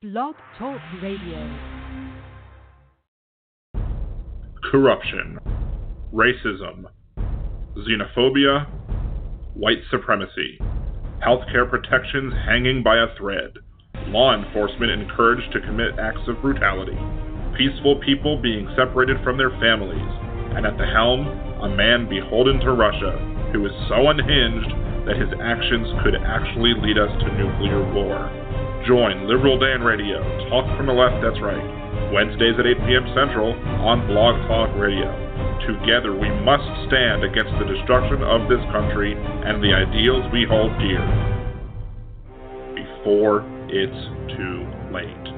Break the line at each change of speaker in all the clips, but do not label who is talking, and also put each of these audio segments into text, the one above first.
Blog Talk Radio.
Corruption, racism, xenophobia, white supremacy, healthcare protections hanging by a thread, law enforcement encouraged to commit acts of brutality, peaceful people being separated from their families, and at the helm, a man beholden to Russia who is so unhinged that his actions could actually lead us to nuclear war. Join Liberal Dan Radio, talk from the left, that's right, Wednesdays at 8 p.m. Central on Blog Talk Radio. Together we must stand against the destruction of this country and the ideals we hold dear. Before it's too late.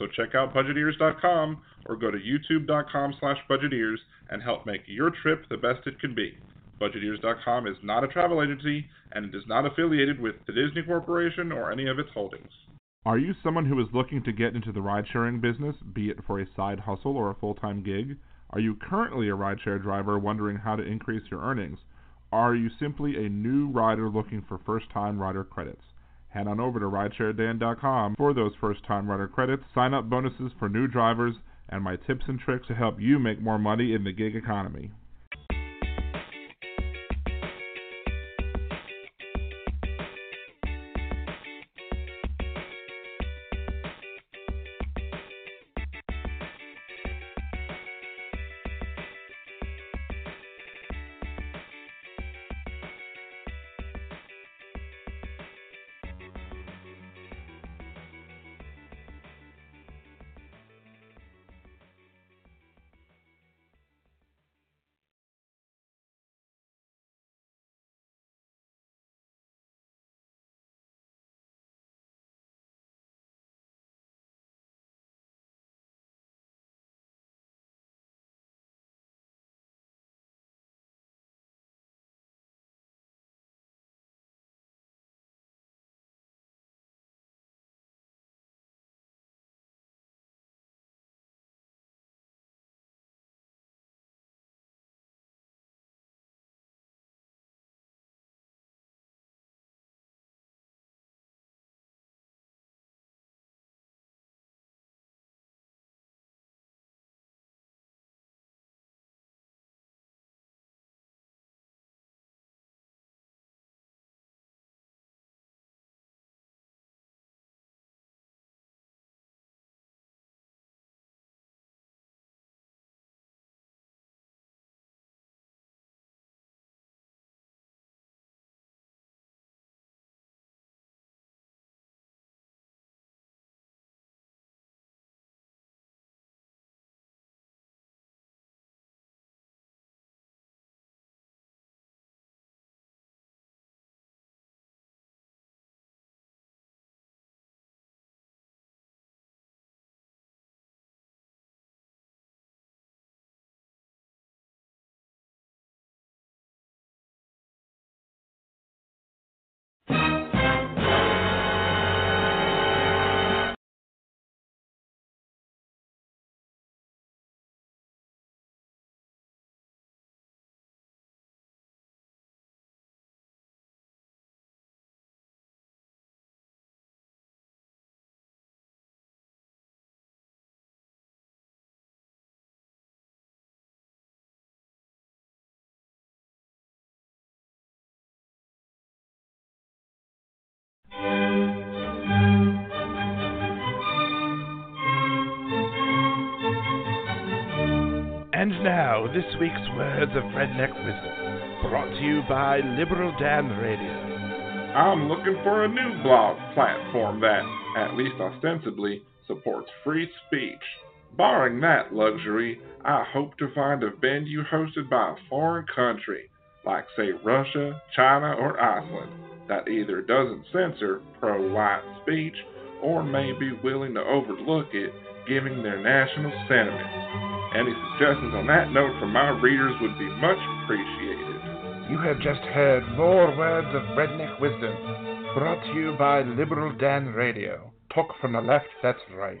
So check out budgetears.com or go to youtube.com slash budgetears and help make your trip the best it can be. BudgetEars.com is not a travel agency and it is not affiliated with the Disney Corporation or any of its holdings.
Are you someone who is looking to get into the ride sharing business, be it for a side hustle or a full time gig? Are you currently a rideshare driver wondering how to increase your earnings? Are you simply a new rider looking for first time rider credits? Head on over to ridesharedan.com for those first time rider credits, sign up bonuses for new drivers, and my tips and tricks to help you make more money in the gig economy.
Now, this week's Words of Redneck Wisdom, brought to you by Liberal Dan Radio.
I'm looking for a new blog platform that, at least ostensibly, supports free speech. Barring that luxury, I hope to find a venue hosted by a foreign country, like, say, Russia, China, or Iceland, that either doesn't censor pro white speech or may be willing to overlook it, giving their national sentiments. Any suggestions on that note from my readers would be much appreciated.
You have just heard more words of redneck wisdom, brought to you by Liberal Dan Radio. Talk from the left, that's right.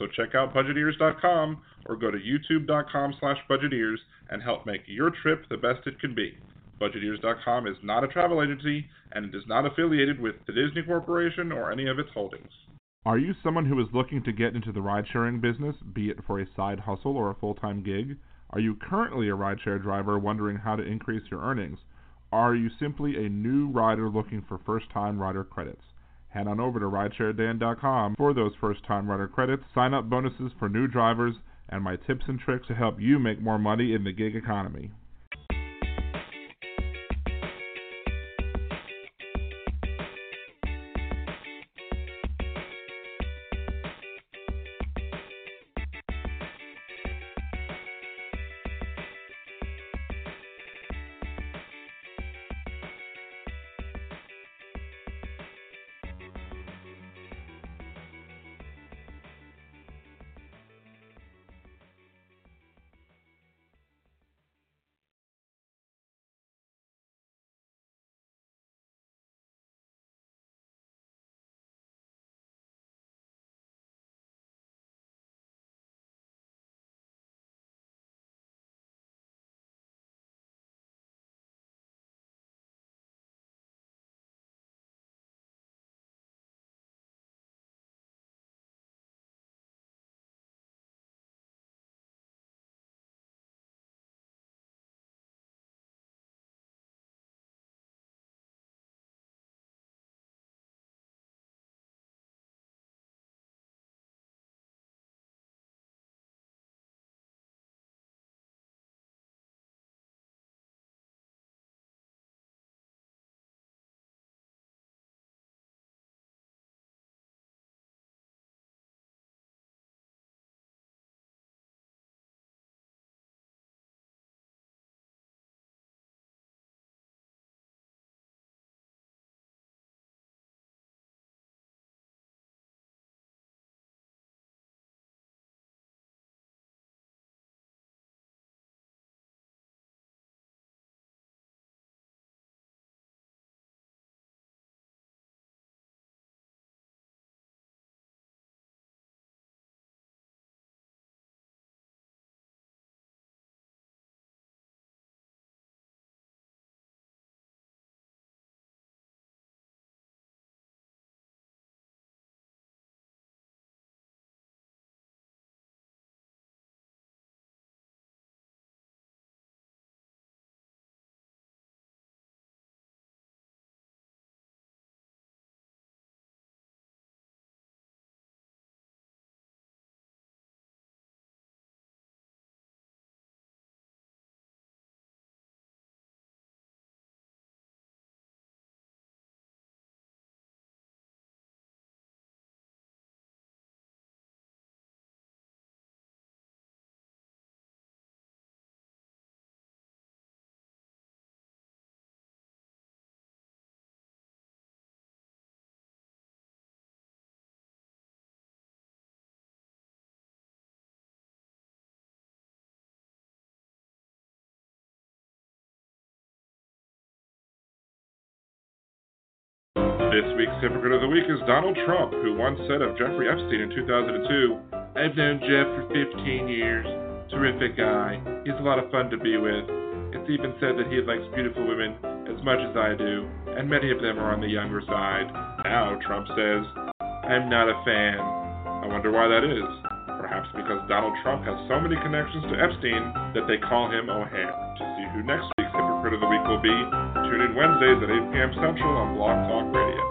So check out budgetears.com or go to youtube.com slash budgetears and help make your trip the best it can be. BudgetEars.com is not a travel agency and it is not affiliated with the Disney Corporation or any of its holdings.
Are you someone who is looking to get into the ride sharing business, be it for a side hustle or a full time gig? Are you currently a rideshare driver wondering how to increase your earnings? Are you simply a new rider looking for first time rider credits? Head on over to ridesharedan.com for those first time rider credits, sign up bonuses for new drivers, and my tips and tricks to help you make more money in the gig economy.
This week's hypocrite of the week is Donald Trump, who once said of Jeffrey Epstein in 2002, I've known Jeff for 15 years. Terrific guy. He's a lot of fun to be with. It's even said that he likes beautiful women as much as I do, and many of them are on the younger side. Now, Trump says, I'm not a fan. I wonder why that is. Perhaps because Donald Trump has so many connections to Epstein that they call him O'Hare. To see who next week's hypocrite of the week will be, tune in Wednesdays at 8 p.m. Central on Blog Talk Radio.